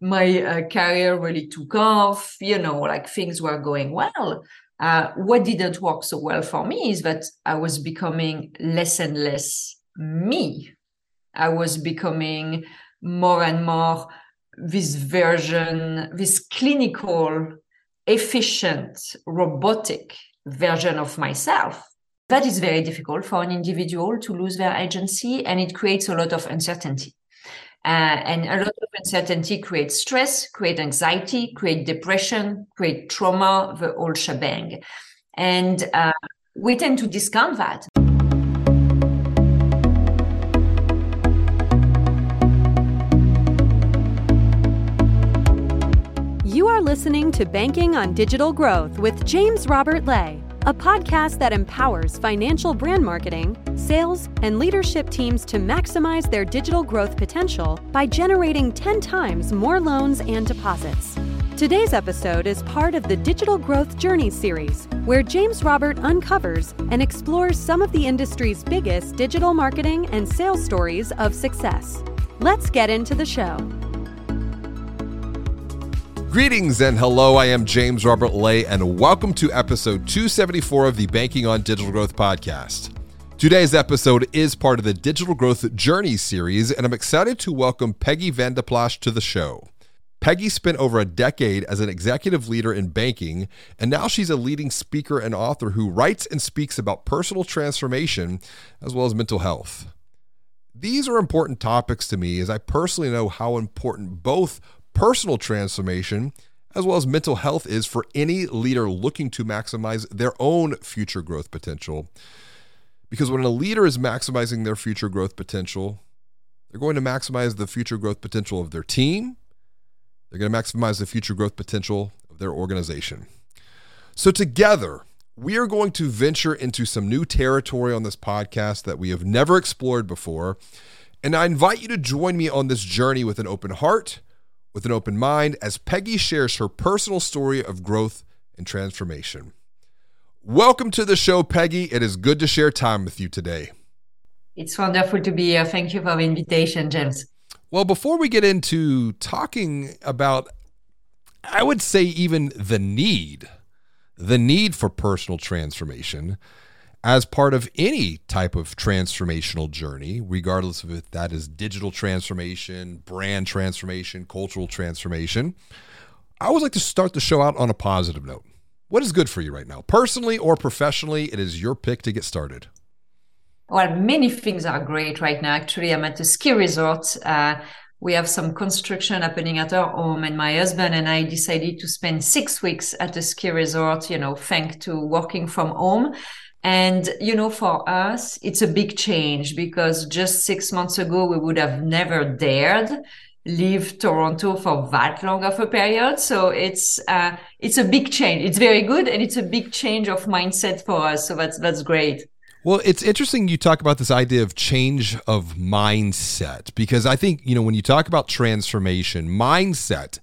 my uh, career really took off, you know, like things were going well. Uh, what didn't work so well for me is that I was becoming less and less me. I was becoming more and more this version, this clinical, efficient, robotic version of myself. That is very difficult for an individual to lose their agency, and it creates a lot of uncertainty. Uh, and a lot of uncertainty creates stress, create anxiety, create depression, create trauma, the whole shebang. And uh, we tend to discount that. You are listening to Banking on Digital Growth with James Robert Lay a podcast that empowers financial brand marketing, sales, and leadership teams to maximize their digital growth potential by generating 10 times more loans and deposits. Today's episode is part of the Digital Growth Journey series, where James Robert uncovers and explores some of the industry's biggest digital marketing and sales stories of success. Let's get into the show. Greetings and hello. I am James Robert Lay, and welcome to episode 274 of the Banking on Digital Growth podcast. Today's episode is part of the Digital Growth Journey series, and I'm excited to welcome Peggy Van de to the show. Peggy spent over a decade as an executive leader in banking, and now she's a leading speaker and author who writes and speaks about personal transformation as well as mental health. These are important topics to me as I personally know how important both personal transformation, as well as mental health is for any leader looking to maximize their own future growth potential. Because when a leader is maximizing their future growth potential, they're going to maximize the future growth potential of their team. They're going to maximize the future growth potential of their organization. So, together, we are going to venture into some new territory on this podcast that we have never explored before. And I invite you to join me on this journey with an open heart with an open mind as Peggy shares her personal story of growth and transformation. Welcome to the show, Peggy. It is good to share time with you today. It's wonderful to be here. Thank you for the invitation, James. Well, before we get into talking about, I would say, even the need, the need for personal transformation, as part of any type of transformational journey, regardless of if that is digital transformation, brand transformation, cultural transformation, I always like to start the show out on a positive note. What is good for you right now, personally or professionally? It is your pick to get started. Well, many things are great right now. Actually, I'm at a ski resort. Uh, we have some construction happening at our home, and my husband and I decided to spend six weeks at a ski resort, you know, thanks to working from home. And, you know, for us, it's a big change because just six months ago, we would have never dared leave Toronto for that long of a period. So it's, uh, it's a big change. It's very good. And it's a big change of mindset for us. So that's, that's great. Well, it's interesting you talk about this idea of change of mindset because I think, you know, when you talk about transformation, mindset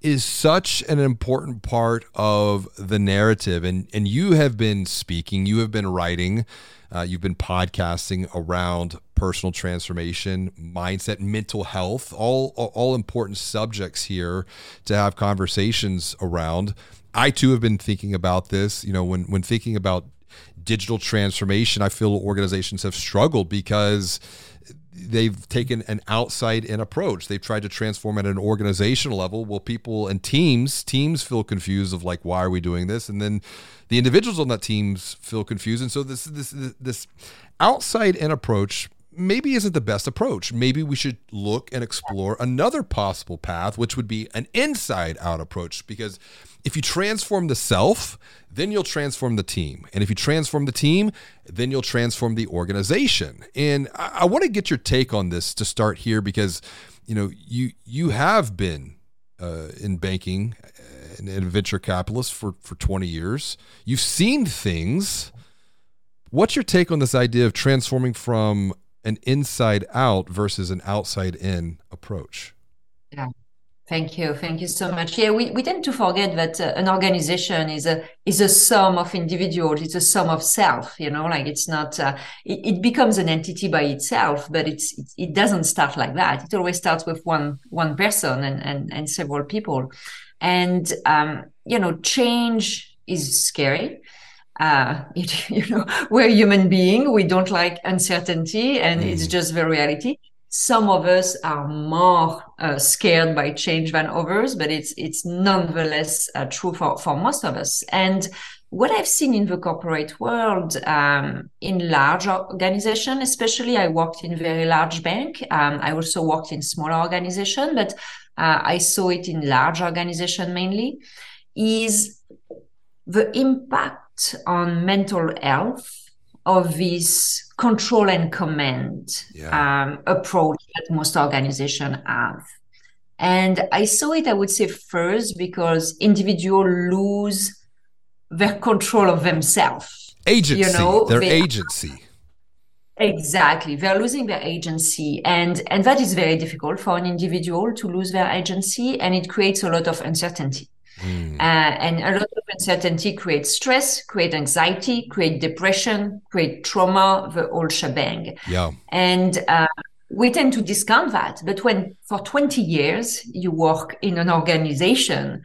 is such an important part of the narrative. And, and you have been speaking, you have been writing, uh, you've been podcasting around personal transformation, mindset, mental health, all, all important subjects here to have conversations around. I too have been thinking about this. You know, when, when thinking about digital transformation, I feel organizations have struggled because they've taken an outside in approach. They've tried to transform at an organizational level. Well, people and teams, teams feel confused of like, why are we doing this? And then the individuals on that teams feel confused. And so this this this outside in approach maybe isn't the best approach. Maybe we should look and explore another possible path, which would be an inside out approach. Because if you transform the self, then you'll transform the team. And if you transform the team, then you'll transform the organization. And I, I want to get your take on this to start here because you know you you have been uh, in banking and, and venture capitalist for for 20 years. You've seen things. What's your take on this idea of transforming from an inside out versus an outside in approach? Yeah Thank you, thank you so much. Yeah, we, we tend to forget that uh, an organization is a is a sum of individuals. It's a sum of self. You know, like it's not. Uh, it, it, becomes an entity by itself, but it's it, it, doesn't start like that. It always starts with one one person and and, and several people, and um, you know, change is scary. Uh, it, you know, we're human being. We don't like uncertainty, and mm. it's just the reality some of us are more uh, scared by change than others, but it's it's nonetheless uh, true for, for most of us. And what I've seen in the corporate world, um, in large organization, especially, I worked in very large bank. Um, I also worked in smaller organization, but uh, I saw it in large organization mainly. Is the impact on mental health of this control and command yeah. um, approach that most organizations have. And I saw it, I would say, first because individuals lose their control of themselves. Agency, you know, their they, agency. Exactly, they're losing their agency, and and that is very difficult for an individual to lose their agency, and it creates a lot of uncertainty. Mm. Uh, and a lot of uncertainty creates stress, create anxiety, create depression, create trauma, the whole shebang. Yeah. And uh, we tend to discount that. But when for 20 years you work in an organization,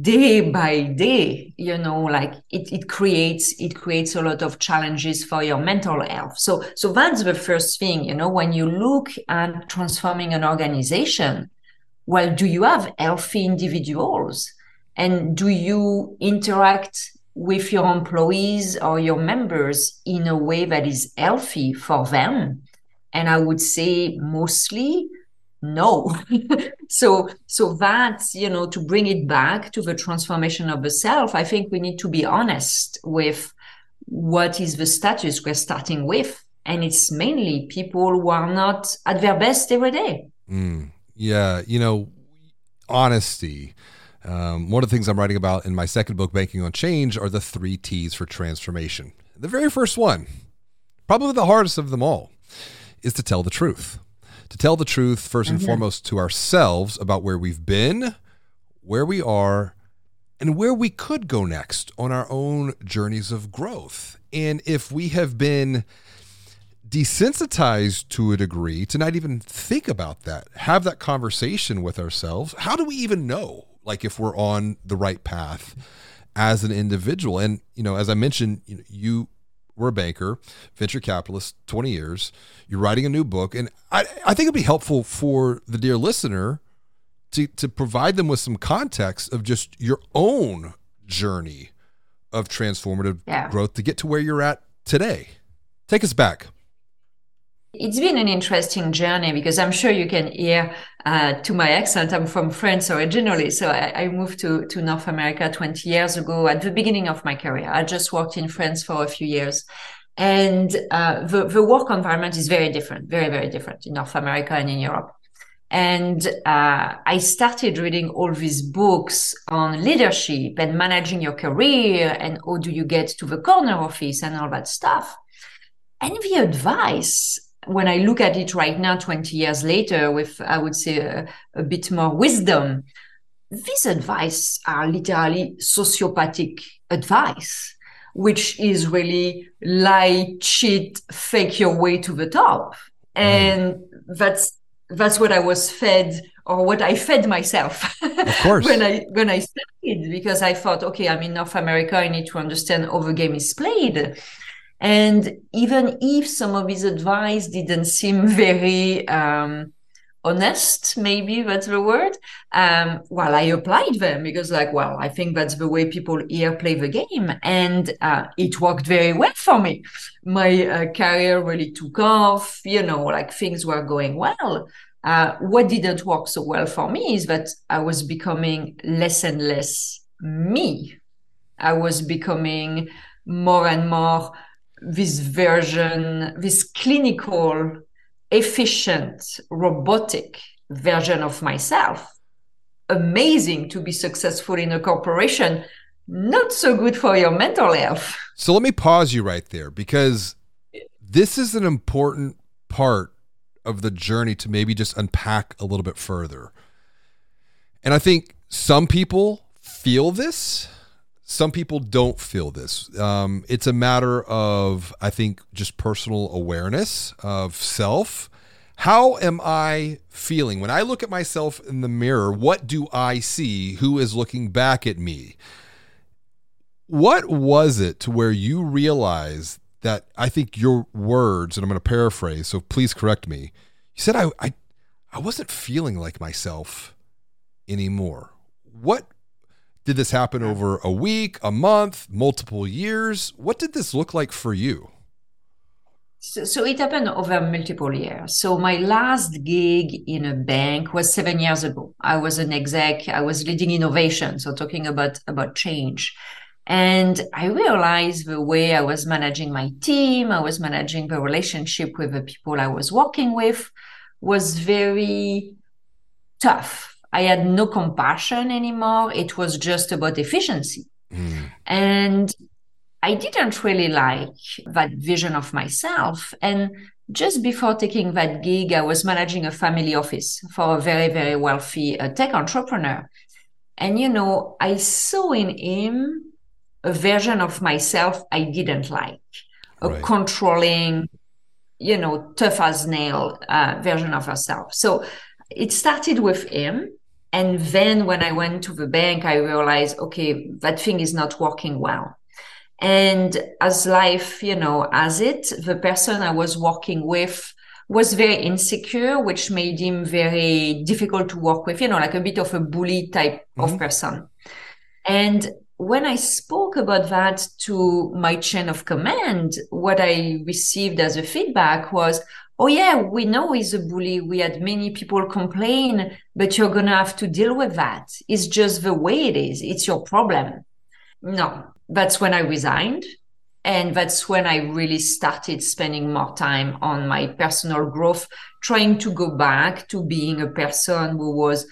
day by day, you know, like it, it creates it creates a lot of challenges for your mental health. So so that's the first thing, you know, when you look at transforming an organization, well, do you have healthy individuals? And do you interact with your employees or your members in a way that is healthy for them? And I would say mostly no. so so that's you know to bring it back to the transformation of the self, I think we need to be honest with what is the status we're starting with. And it's mainly people who are not at their best every day. Mm, yeah, you know, honesty um, one of the things I'm writing about in my second book, Banking on Change, are the three T's for transformation. The very first one, probably the hardest of them all, is to tell the truth. To tell the truth, 1st and mm-hmm. foremost, to ourselves about where we've been, where we are, and where we could go next on our own journeys of growth. And if we have been desensitized to a degree to not even think about that, have that conversation with ourselves, how do we even know like if we're on the right path as an individual. And you know, as I mentioned, you, know, you were a banker, venture capitalist, 20 years. You're writing a new book, and I, I think it'd be helpful for the dear listener to to provide them with some context of just your own journey of transformative yeah. growth to get to where you're at today. Take us back. It's been an interesting journey because I'm sure you can hear uh, to my accent. I'm from France originally, so I, I, moved to to North America 20 years ago at the beginning of my career. I just worked in France for a few years, and uh, the the work environment is very different, very very different in North America and in Europe. And uh, I started reading all these books on leadership and managing your career and how do you get to the corner office and all that stuff. And the advice when I look at it right now, 20 years later, with, I would say, a, a bit more wisdom, these advice are literally sociopathic advice, which is really lie, cheat, fake your way to the top. Mm. And that's that's what I was fed or what I fed myself of course. when I when I studied because I thought, okay, I'm in North America, I need to understand how the game is played. And even if some of his advice didn't seem very um, honest, maybe that's the word, um, well, I applied them because, like, well, I think that's the way people here play the game. And uh, it worked very well for me. My uh, career really took off, you know, like things were going well. Uh, what didn't work so well for me is that I was becoming less and less me. I was becoming more and more this version, this clinical, efficient, robotic version of myself. Amazing to be successful in a corporation, not so good for your mental health. So let me pause you right there because this is an important part of the journey to maybe just unpack a little bit further. And I think some people feel this, some people don't feel this. Um, it's a matter of, I think, just personal awareness of self. How am I feeling? When I look at myself in the mirror, what do I see? Who is looking back at me? What was it to where you realized that I think your words, and I'm going to paraphrase, so please correct me. You said I, I, I wasn't feeling like myself anymore. What did this happen over a week, a month, multiple years? What did this look like for you? So, so, it happened over multiple years. So my last gig in a bank was seven years ago. I was an exec. I was leading innovation, so talking about about change. And I realized the way I was managing my team, I was managing the relationship with the people I was working with was very tough. I had no compassion anymore. It was just about efficiency. Mm. And I didn't really like that vision of myself. And just before taking that gig, I was managing a family office for a very, very wealthy uh, tech entrepreneur. And, you know, I saw in him a version of myself I didn't like, a right. controlling, you know, tough as nail uh, version of herself. So it started with him. And then when I went to the bank, I realized, okay, that thing is not working well. And as life, you know, as it, the person I was working with was very insecure, which made him very difficult to work with, you know, like a bit of a bully type mm-hmm. of person. And when I spoke about that to my chain of command, what I received as a feedback was, Oh yeah, we know he's a bully. We had many people complain, but you're to have to deal with that. It's just the way it is. It's your problem. No, that's when I resigned. And that's when I really started spending more time on my personal growth, trying to go back to being a person who was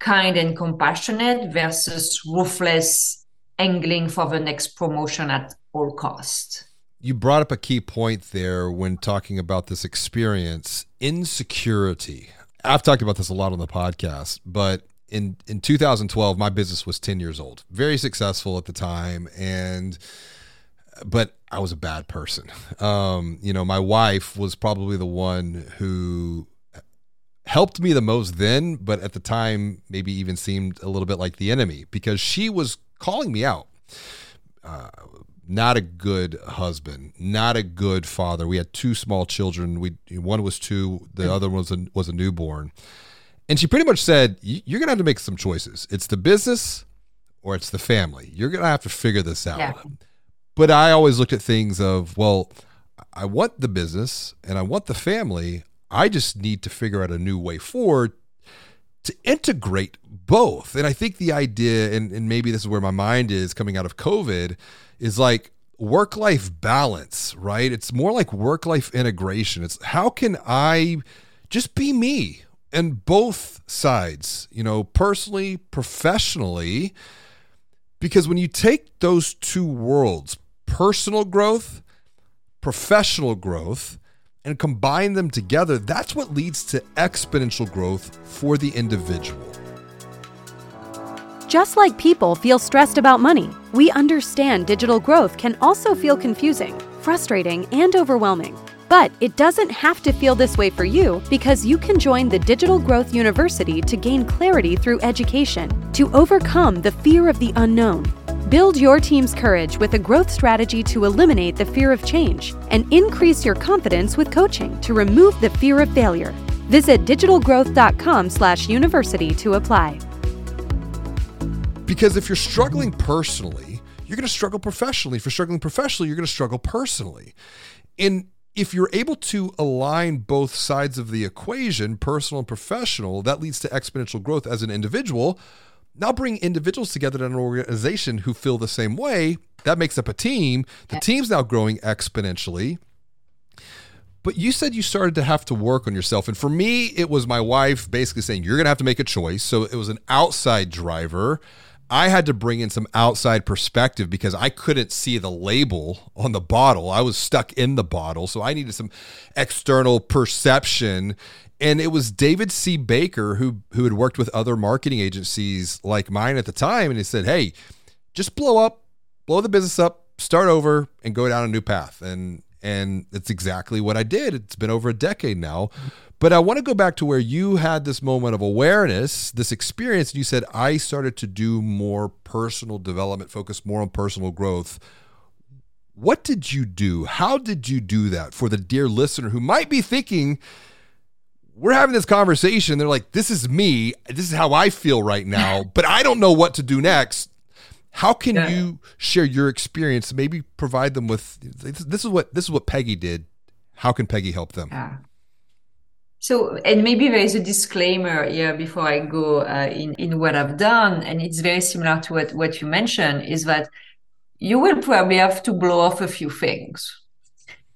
kind and compassionate versus ruthless angling for the next promotion at all cost. You brought up a key point there when talking about this experience, insecurity. I've talked about this a lot on the podcast, but in in 2012 my business was 10 years old. Very successful at the time and but I was a bad person. Um, you know, my wife was probably the one who helped me the most then, but at the time maybe even seemed a little bit like the enemy because she was calling me out. Uh, not a good husband, not a good father. We had two small children. We one was two, the other one was a, was a newborn, and she pretty much said, "You're gonna have to make some choices. It's the business, or it's the family. You're gonna have to figure this out." Yeah. But I always looked at things of, well, I want the business and I want the family. I just need to figure out a new way forward to integrate both. And I think the idea, and, and maybe this is where my mind is coming out of COVID, is like work life balance, right? It's more like work life integration. It's how can I just be me and both sides, you know, personally, professionally. Because when you take those two worlds, personal growth, professional growth, and combine them together, that's what leads to exponential growth for the individual. Just like people feel stressed about money, we understand digital growth can also feel confusing, frustrating, and overwhelming. But it doesn't have to feel this way for you because you can join the Digital Growth University to gain clarity through education, to overcome the fear of the unknown, Build your team's courage with a growth strategy to eliminate the fear of change and increase your confidence with coaching to remove the fear of failure. Visit digitalgrowth.com/university to apply. Because if you're struggling personally, you're going to struggle professionally. If you're struggling professionally, you're going to struggle personally. And if you're able to align both sides of the equation, personal and professional, that leads to exponential growth as an individual now bring individuals together in an organization who feel the same way. That makes up a team. The team's now growing exponentially. But you said you started to have to work on yourself. And for me, it was my wife basically saying, You're going to have to make a choice. So it was an outside driver. I had to bring in some outside perspective because I couldn't see the label on the bottle. I was stuck in the bottle. So I needed some external perception. And it was David C. Baker who who had worked with other marketing agencies like mine at the time. And he said, Hey, just blow up, blow the business up, start over, and go down a new path. And and it's exactly what I did. It's been over a decade now. But I want to go back to where you had this moment of awareness, this experience, and you said, I started to do more personal development, focus more on personal growth. What did you do? How did you do that for the dear listener who might be thinking, we're having this conversation. They're like, this is me. This is how I feel right now, but I don't know what to do next. How can yeah. you share your experience? Maybe provide them with this is what this is what Peggy did. How can Peggy help them? Yeah. So, and maybe there is a disclaimer here before I go uh, in in what I've done, and it's very similar to what what you mentioned. Is that you will probably have to blow off a few things.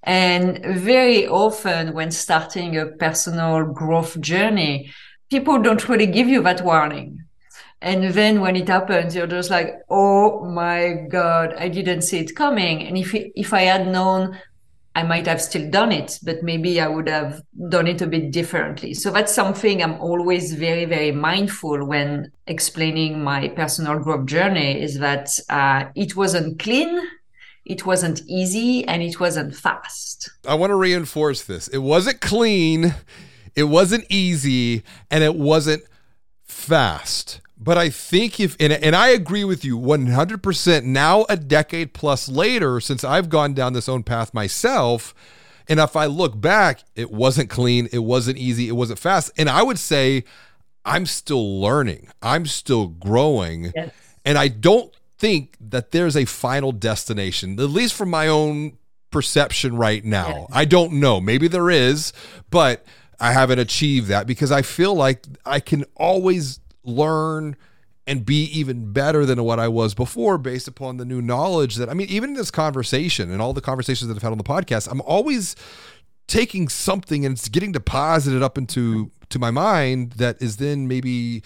And very often, when starting a personal growth journey, people don't really give you that warning. And then when it happens, you're just like, oh my God, I didn't see it coming. And if, if I had known, I might have still done it, but maybe I would have done it a bit differently. So that's something I'm always very, very mindful when explaining my personal growth journey is that uh, it wasn't clean, it wasn't easy, and it wasn't fast. I want to reinforce this. It wasn't clean, it wasn't easy, and it wasn't fast. But I think if, and, and I agree with you 100% now, a decade plus later, since I've gone down this own path myself, and if I look back, it wasn't clean, it wasn't easy, it wasn't fast. And I would say I'm still learning, I'm still growing. Yes. And I don't think that there's a final destination, at least from my own perception right now. Yes. I don't know. Maybe there is, but I haven't achieved that because I feel like I can always learn and be even better than what I was before based upon the new knowledge that I mean even in this conversation and all the conversations that I've had on the podcast I'm always taking something and it's getting deposited up into to my mind that is then maybe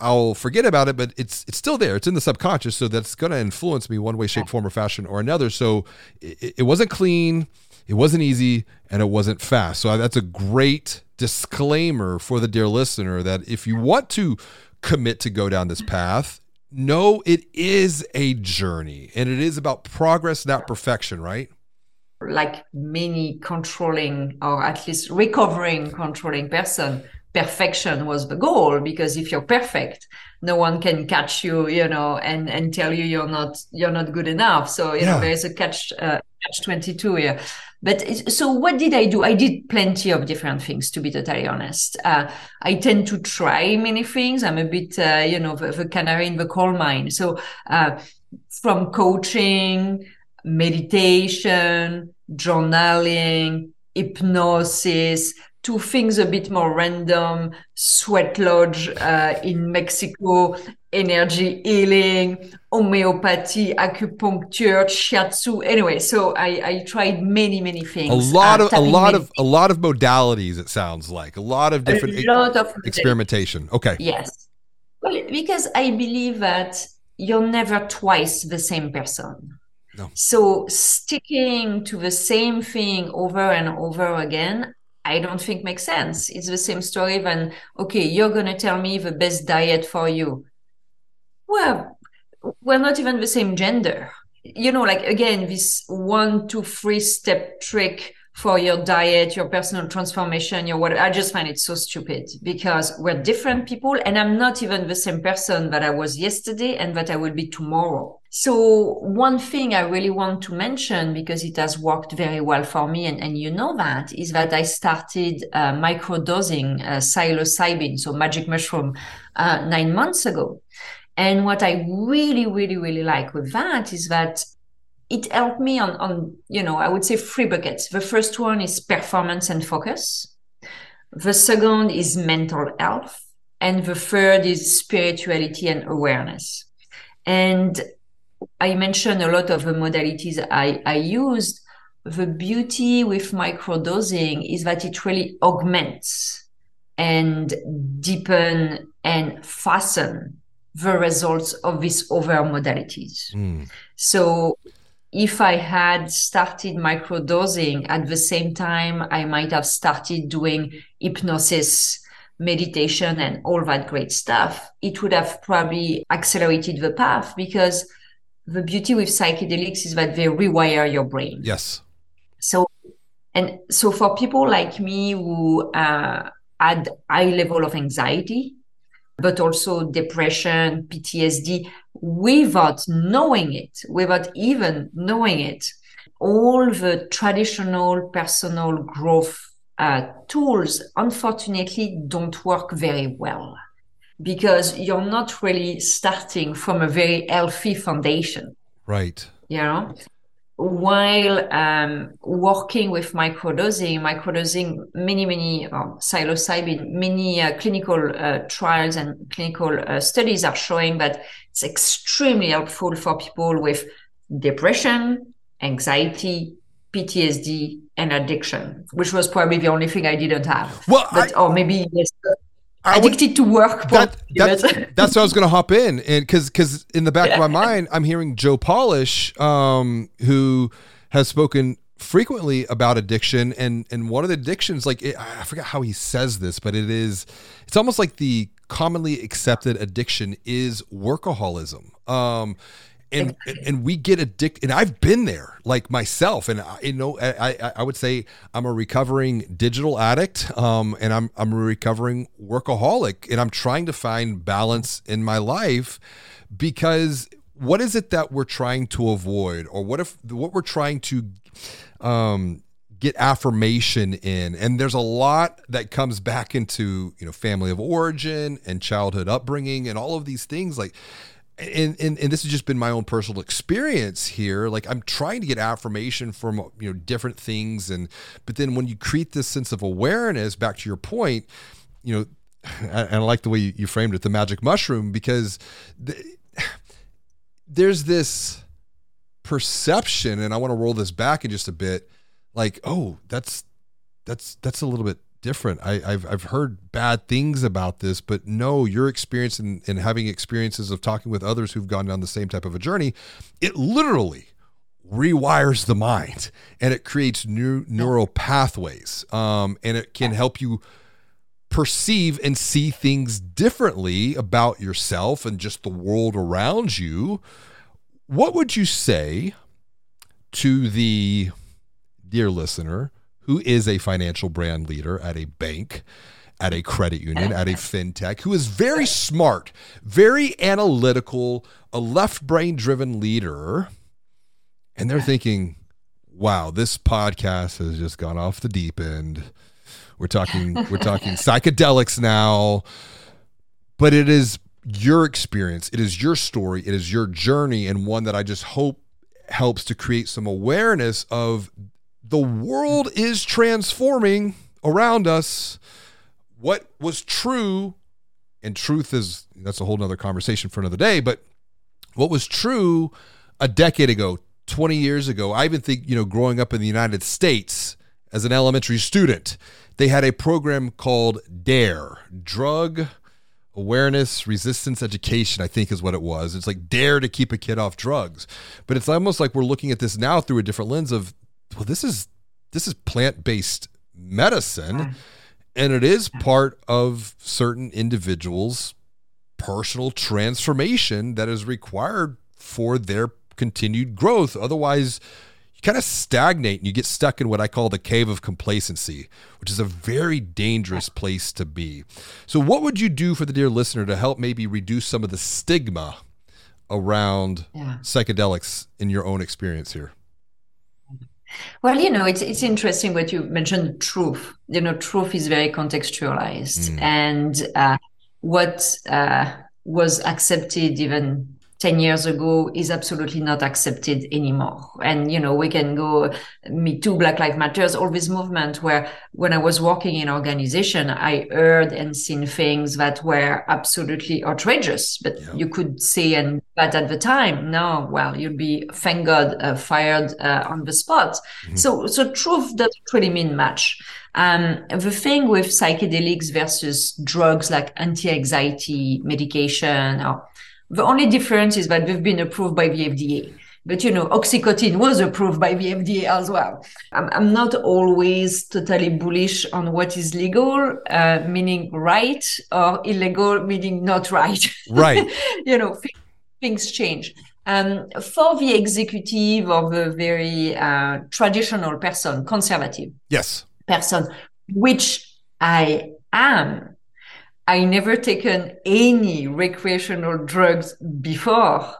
I'll forget about it, but it's it's still there. It's in the subconscious, so that's going to influence me one way, shape, form, or fashion or another. So it, it wasn't clean, it wasn't easy, and it wasn't fast. So that's a great disclaimer for the dear listener that if you want to commit to go down this path. No, it is a journey and it is about progress, not perfection, right? Like many controlling or at least recovering controlling person, perfection was the goal because if you're perfect, no one can catch you, you know, and and tell you you're not you're not good enough. So you yeah. know there's a catch uh, catch twenty two here. But so what did I do? I did plenty of different things, to be totally honest. Uh, I tend to try many things. I'm a bit, uh, you know, the, the, canary in the coal mine. So uh, from coaching, meditation, journaling, hypnosis, to things a bit more random, sweat lodge uh, in Mexico, energy healing, homeopathy, acupuncture, shiatsu. Anyway, so I, I tried many, many things. A lot uh, of a lot of a lot of modalities. It sounds like a lot of different a lot of experimentation. Okay. Yes. Well, because I believe that you're never twice the same person. No. So sticking to the same thing over and over again, I don't think makes sense. It's the same story when, okay, you're going to tell me the best diet for you. Well, we're not even the same gender. You know, like again, this one, two, three step trick for your diet, your personal transformation, your whatever. I just find it so stupid because we're different people and I'm not even the same person that I was yesterday and that I will be tomorrow. So one thing I really want to mention because it has worked very well for me and, and you know that is that I started uh, microdosing uh, psilocybin, so magic mushroom, uh, nine months ago. And what I really, really, really like with that is that it helped me on, on, you know, I would say three buckets. The first one is performance and focus. The second is mental health. And the third is spirituality and awareness. And I mentioned a lot of the modalities I, I used. The beauty with microdosing is that it really augments and deepen and fasten the results of these other modalities. Mm. So if I had started microdosing at the same time, I might have started doing hypnosis, meditation, and all that great stuff. It would have probably accelerated the path because the beauty with psychedelics is that they rewire your brain. Yes. So, and so for people like me who uh, had high level of anxiety, but also depression, PTSD, without knowing it, without even knowing it, all the traditional personal growth uh, tools, unfortunately, don't work very well because you're not really starting from a very healthy foundation. Right. You know? While um, working with microdosing, microdosing many, many uh, psilocybin, many uh, clinical uh, trials and clinical uh, studies are showing that it's extremely helpful for people with depression, anxiety, PTSD, and addiction, which was probably the only thing I didn't have. Well, but, I, or maybe yes, addicted would, to work. That, that's, that's what I was going to hop in, and because because in the back of my mind, I'm hearing Joe Polish, um, who has spoken frequently about addiction, and and one of the addictions, like it, I forget how he says this, but it is, it's almost like the commonly accepted addiction is workaholism. Um, and and we get addicted and i've been there like myself and I, you know I, I would say i'm a recovering digital addict um, and i'm i'm a recovering workaholic and i'm trying to find balance in my life because what is it that we're trying to avoid or what if what we're trying to um, get affirmation in? And there's a lot that comes back into you know family of origin and childhood upbringing and all of these things like and, and and this has just been my own personal experience here. Like i'm trying to get affirmation from you know different things and but then when you create this sense of awareness back to your point you know and i like the way you framed it the magic mushroom because the, there's this perception and i want to roll this back in just a bit like oh that's that's that's a little bit different. I, have I've heard bad things about this, but no, your experience and in, in having experiences of talking with others who've gone down the same type of a journey, it literally rewires the mind and it creates new neural pathways. Um, and it can help you perceive and see things differently about yourself and just the world around you. What would you say to the dear listener who is a financial brand leader at a bank, at a credit union, at a fintech, who is very smart, very analytical, a left brain driven leader. And they're thinking, wow, this podcast has just gone off the deep end. We're talking, we're talking psychedelics now, but it is your experience, it is your story, it is your journey, and one that I just hope helps to create some awareness of the world is transforming around us. What was true, and truth is that's a whole nother conversation for another day, but what was true a decade ago, 20 years ago, I even think, you know, growing up in the United States as an elementary student, they had a program called DARE, Drug Awareness Resistance Education, I think is what it was. It's like dare to keep a kid off drugs. But it's almost like we're looking at this now through a different lens of well, this is this is plant based medicine, and it is part of certain individuals' personal transformation that is required for their continued growth. Otherwise, you kind of stagnate and you get stuck in what I call the cave of complacency, which is a very dangerous place to be. So, what would you do for the dear listener to help maybe reduce some of the stigma around yeah. psychedelics in your own experience here? Well, you know, it's it's interesting what you mentioned. Truth, you know, truth is very contextualized, mm. and uh, what uh, was accepted even 10 years ago is absolutely not accepted anymore. And, you know, we can go Me Too, Black Lives Matters, all this movement where when I was working in organization, I heard and seen things that were absolutely outrageous, but yeah. you could say, and but at the time, no, well, you'd be, thank God, uh, fired uh, on the spot. Mm-hmm. So, so truth doesn't really mean much. Um, the thing with psychedelics versus drugs like anti-anxiety medication, or, the only difference is that they've been approved by the FDA. But you know, Oxycontin was approved by the FDA as well. I'm, I'm not always totally bullish on what is legal, uh, meaning right, or illegal, meaning not right. Right. you know, things change. Um, for the executive or the very uh, traditional person, conservative yes person, which I am, I never taken any recreational drugs before,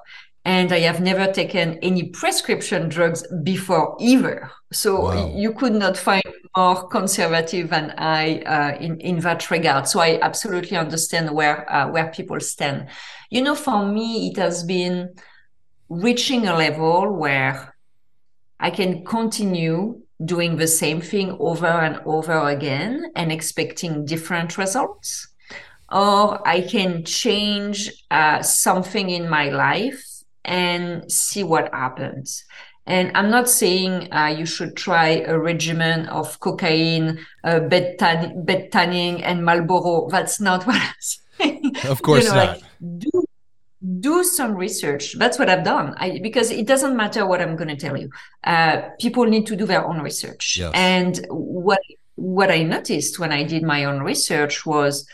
and I have never taken any prescription drugs before either. So Wow. you could not find more conservative than I uh, in in that regard. So I absolutely understand where uh, where people stand. You know, for me, it has been reaching a level where I can continue doing the same thing over and over again and expecting different results. Or I can change uh, something in my life and see what happens. And I'm not saying uh, you should try a regimen of cocaine, uh, bed, tan- bed tanning, and Marlboro. That's not what I'm saying. Of course you know, not. Like, do do some research. That's what I've done. I, because it doesn't matter what I'm going to tell you. Uh, people need to do their own research. Yes. And what what I noticed when I did my own research was,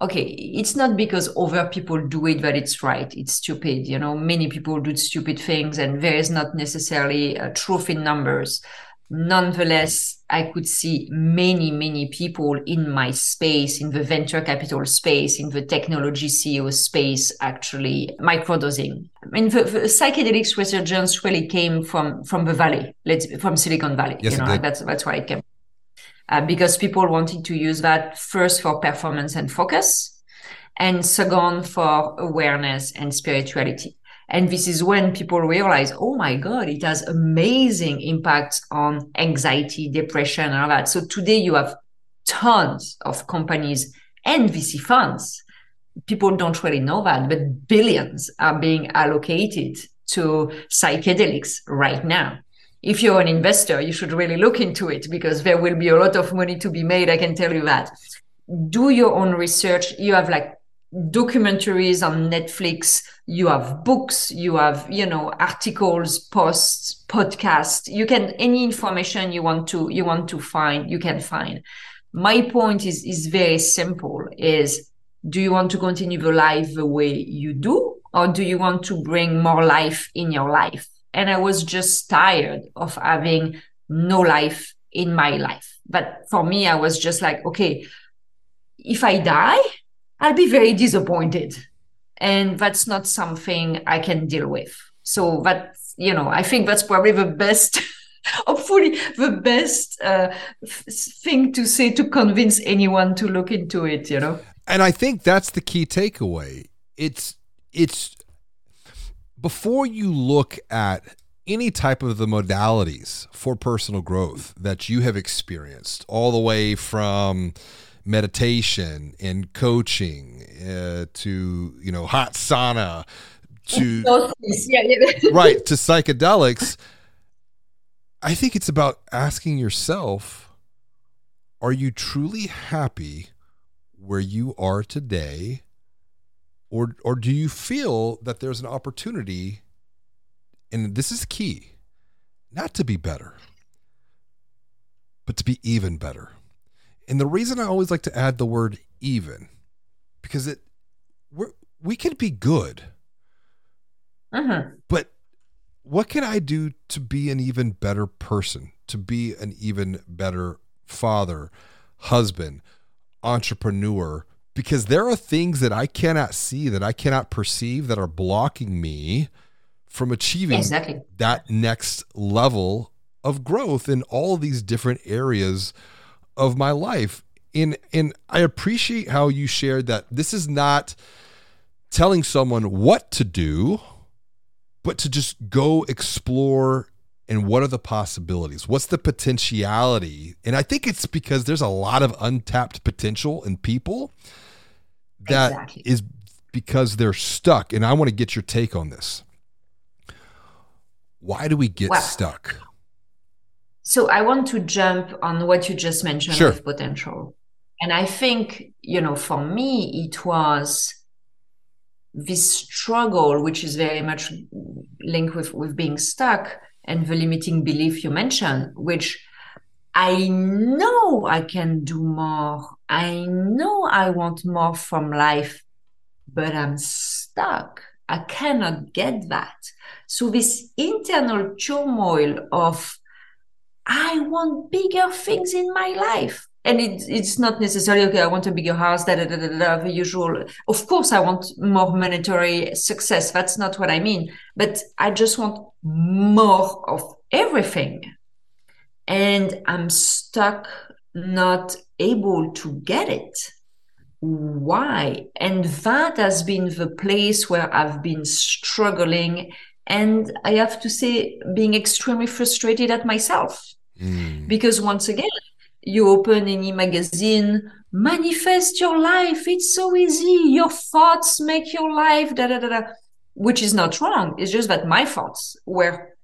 okay, it's not because other people do it that it's right. It's stupid. You know, many people do stupid things, and there is not necessarily a truth in numbers. Nonetheless, I could see many, many people in my space, in the venture capital space, in the technology CEO space, actually microdosing. I mean, the, the psychedelics resurgence really came from from the valley, let's from Silicon Valley. Yes, you know, that's that's where it came. Uh, because people wanted to use that first for performance and focus, and second for awareness and spirituality. And this is when people realize, oh my God, it has amazing impacts on anxiety, depression, and all that. So today you have tons of companies and VC funds. People don't really know that, but billions are being allocated to psychedelics right now. If you're an investor, you should really look into it because there will be a lot of money to be made. I can tell you that. Do your own research. You have like documentaries on Netflix, you have books, you have, you know, articles, posts, podcasts. You can any information you want to you want to find, you can find. My point is is very simple is do you want to continue the life the way you do or do you want to bring more life in your life? And I was just tired of having no life in my life. But for me, I was just like, okay, if I die, I'll be very disappointed. And that's not something I can deal with. So that, you know, I think that's probably the best, hopefully the best uh, thing to say to convince anyone to look into it, you know? and I think that's the key takeaway. It's it's before you look at any type of the modalities for personal growth that you have experienced, all the way from meditation and coaching uh, to you know hot sauna to So, yeah, yeah. right to psychedelics i think it's about asking yourself are you truly happy where you are today or or do you feel that there's an opportunity and this is key not to be better but to be even better and the reason i always like to add the word even because it we're, we can be good Mhm. but what can I do to be an even better person, to be an even better father, husband, entrepreneur? Because there are things that I cannot see, that I cannot perceive, that are blocking me from achieving Exactly. that next level of growth in all these different areas of my life. And and I appreciate how you shared that this is not telling someone what to do, but to just go explore and what are the possibilities? What's the potentiality? And I think it's because there's a lot of untapped potential in people that is Exactly. because they're stuck. And I want to get your take on this. Why do we get Well, stuck? so I want to jump on what you just mentioned Sure. with potential. And I think, you know, for me, it was this struggle, which is very much linked with, with being stuck and the limiting belief you mentioned, which I know I can do more. I know I want more from life, but I'm stuck. I cannot get that. So this internal turmoil of I want bigger things in my life. And it, it's not necessarily, okay, I want a bigger house, da, da, da, da, da, the usual. Of course, I want more monetary success. That's not what I mean. But I just want more of everything. And I'm stuck, not able to get it. Why? And that has been the place where I've been struggling. And I have to say, being extremely frustrated at myself. Mm. Because once again, you open any magazine, manifest your life. It's so easy. Your thoughts make your life, da da da da. Which is not wrong. It's just that my thoughts were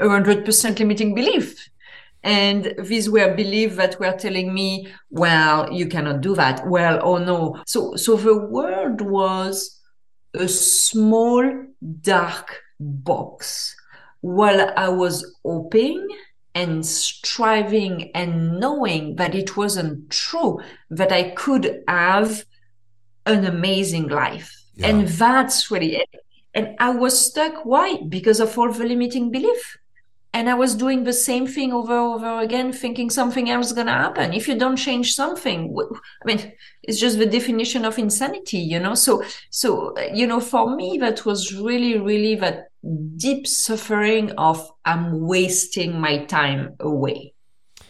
100% limiting belief. And these were beliefs that were telling me, well, you cannot do that. Well, oh no. So, so the world was a small, dark box while I was hoping and striving and knowing that it wasn't true, that I could have an amazing life. Yeah. And that's really it. And I was stuck. Why? Because of all the limiting belief. And I was doing the same thing over and over again, thinking something else is going to happen. If you don't change something, I mean, it's just the definition of insanity, you know? So, so, uh, you know, for me, that was really, really that deep suffering of I'm wasting my time away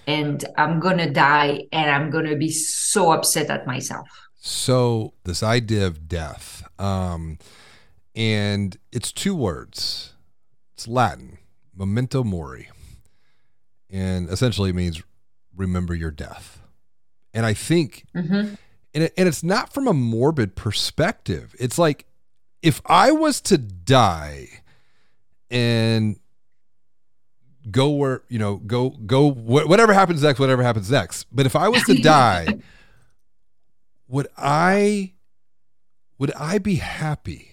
and I'm going to die and I'm going to be so upset at myself. So this idea of death, um, and it's two words. It's Latin, memento mori, and essentially it means remember your death. And I think, Mhm. and, it, and it's not from a morbid perspective. It's like if I was to die and go where you know go go wh- whatever happens next whatever happens next but if i was to die would i would i be happy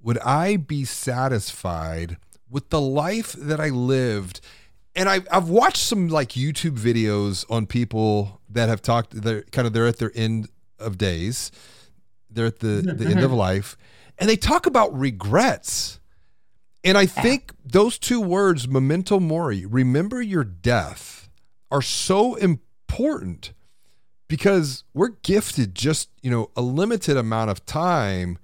would i be satisfied with the life that i lived. And I, i've watched some like youtube videos on people that have talked they're kind of they're at their end of days. They're at the, mm-hmm, the end of mm-hmm. life. And they talk about regrets. And I think those two words, memento mori, remember your death, are so important because we're gifted just, you know, a limited amount of time.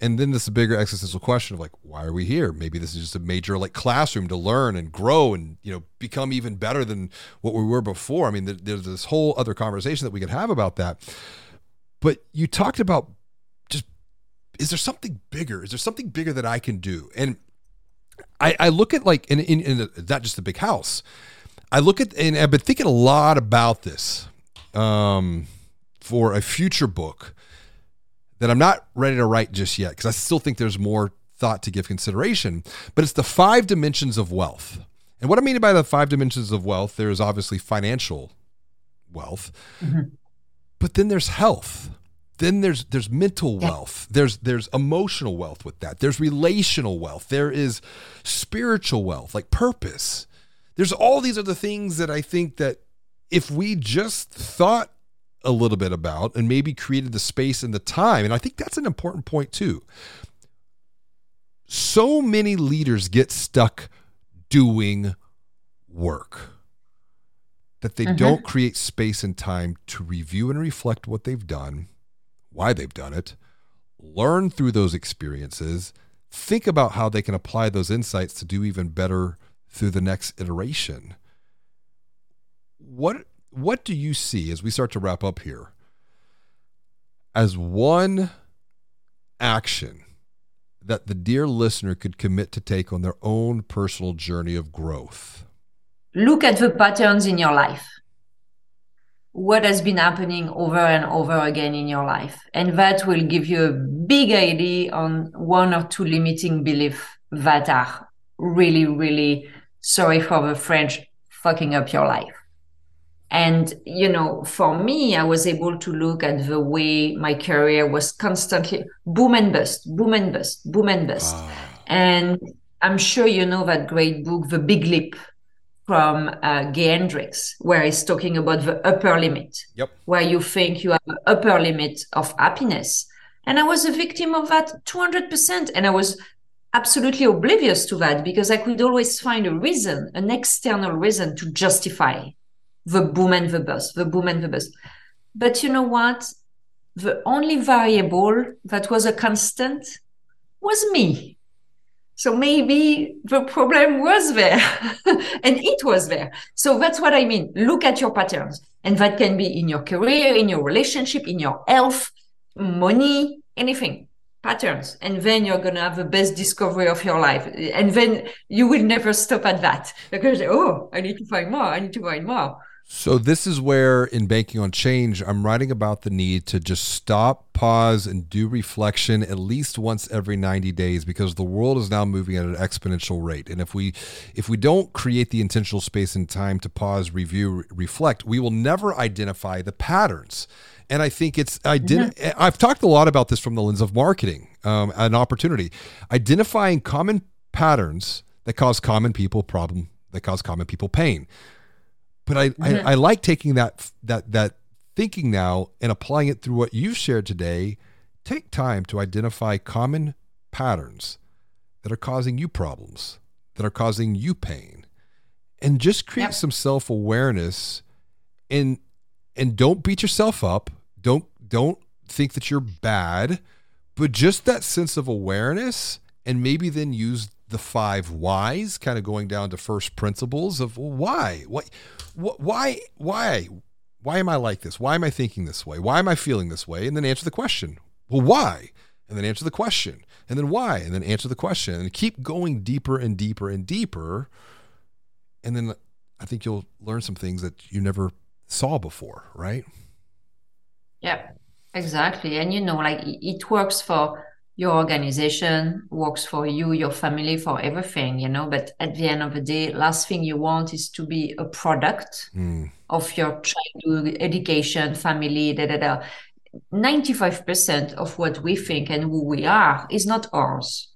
And then this bigger existential question of like, why are we here? Maybe this is just a major like classroom to learn and grow and, you know, become even better than what we were before. I mean, there's this whole other conversation that we could have about that. But you talked about just, is there something bigger? Is there something bigger that I can do? And I, I look at like in, in, in not just a big house. I look at and I've been thinking a lot about this um, for a future book that I'm not ready to write just yet because I still think there's more thought to give consideration. But it's the five dimensions of wealth. And what I mean by the five dimensions of wealth, there is obviously financial wealth, mm-hmm. but then there's health. Then there's there's mental wealth. There's there's emotional wealth with that. There's relational wealth. There is spiritual wealth like purpose. There's all these other things that i think that if we just thought a little bit about and maybe created the space and the time. And i think that's an important point too. So many leaders get stuck doing work that they mm-hmm. don't create space and time to review and reflect what they've done why they've done it, learn through those experiences, think about how they can apply those insights to do even better through the next iteration. What what do you see as we start to wrap up here as one action that the dear listener could commit to take on their own personal journey of growth? Look at the patterns in your life. What has been happening over and over again in your life. And that will give you a big idea on one or two limiting beliefs that are really, really, sorry for the French, fucking up your life. And, you know, for me, I was able to look at the way my career was constantly boom and bust, boom and bust, boom and bust. Ah. And I'm sure you know that great book, The Big Leap from uh, Gay Hendricks, where he's talking about the upper limit, yep. where you think you have an upper limit of happiness. And I was a victim of that 200%. And I was absolutely oblivious to that because I could always find a reason, an external reason to justify the boom and the bust, the boom and the bust. But you know what? The only variable that was a constant was me. So maybe the problem was there and it was there. So that's what I mean. Look at your patterns. And that can be in your career, in your relationship, in your health, money, anything patterns and then you're going to have the best discovery of your life and then you will never stop at that because oh i need to find more i need to find more so this is where in banking on change i'm writing about the need to just stop pause and do reflection at least once every 90 days because the world is now moving at an exponential rate and if we if we don't create the intentional space and time to pause review reflect we will never identify the patterns and I think it's I did mm-hmm. I've talked a lot about this from the lens of marketing, um, an opportunity, identifying common patterns that cause common people problem that cause common people pain. But I, mm-hmm. I, I like taking that that that thinking now and applying it through what you've shared today. Take time to identify common patterns that are causing you problems, that are causing you pain, and just create yep. some self awareness and and don't beat yourself up don't don't think that you're bad, but just that sense of awareness and maybe then use the five whys, kind of going down to first principles of well, why, what, why, why, why am I like this? Why am I thinking this way? Why am I feeling this way? And then answer the question. Well, why? And then answer the question. And then why? And then answer the question. And keep going deeper and deeper and deeper. And then I think you'll learn some things that you never saw before, right? Yeah, exactly. And you know, like it works for your organization, works for you, your family, for everything, you know. But at the end of the day, last thing you want is to be a product mm. of your childhood education, family, da da da. 95% of what we think and who we are is not ours.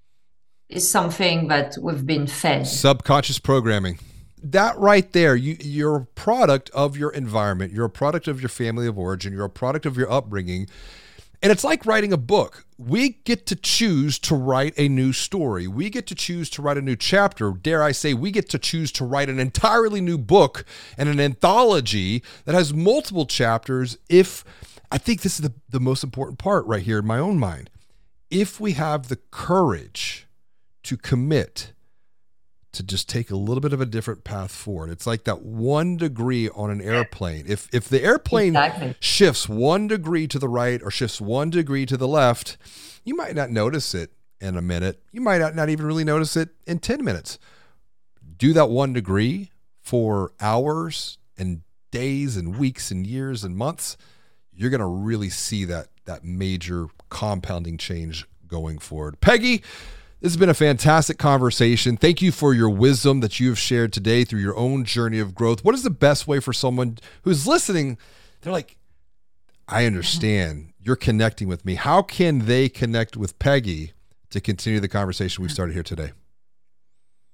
It's something that we've been fed. Subconscious programming that right there, you, you're a product of your environment. You're a product of your family of origin. You're a product of your upbringing. And it's like writing a book. We get to choose to write a new story. We get to choose to write a new chapter. Dare I say, we get to choose to write an entirely new book and an anthology that has multiple chapters. If I think this is the, the most important part right here in my own mind. If we have the courage to commit to just take a little bit of a different path forward. It's like that one degree on an airplane. If if the airplane exactly. shifts one degree to the right or shifts one degree to the left, you might not notice it in a minute. You might not, not even really notice it in 10 minutes. Do that one degree for hours and days and weeks and years and months, you're going to really see that that major compounding change going forward. Peggy, this has been a fantastic conversation. Thank you for your wisdom that you have shared today through your own journey of growth. What is the best way for someone who's listening? They're like, I understand. You're connecting with me. How can they connect with Peggy to continue the conversation we started here today?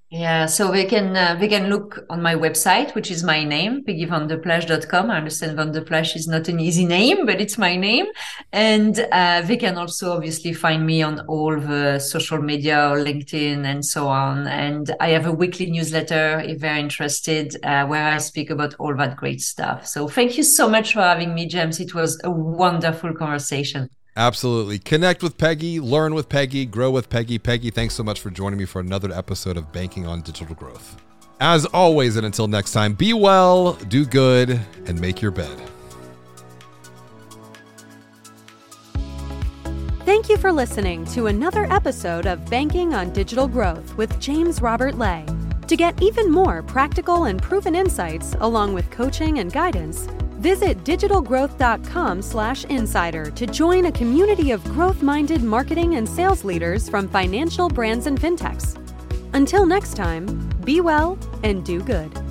Yeah, so they can uh, they can look on my website, which is my name, peggyvanderplas.com. I understand Vanderplas is not an easy name, but it's my name. And uh, they can also obviously find me on all the social media, LinkedIn, and so on. And I have a weekly newsletter if they're interested, uh, where I speak about all that great stuff. So thank you so much for having me, James. It was a wonderful conversation. Absolutely. Connect with Peggy, learn with Peggy, grow with Peggy. Peggy, thanks so much for joining me for another episode of Banking on Digital Growth. As always, and until next time, be well, do good, and make your bed. Thank you for listening to another episode of Banking on Digital Growth with James Robert Lay. To get even more practical and proven insights, along with coaching and guidance, Visit digitalgrowth.com/insider to join a community of growth-minded marketing and sales leaders from financial brands and fintechs. Until next time, be well and do good.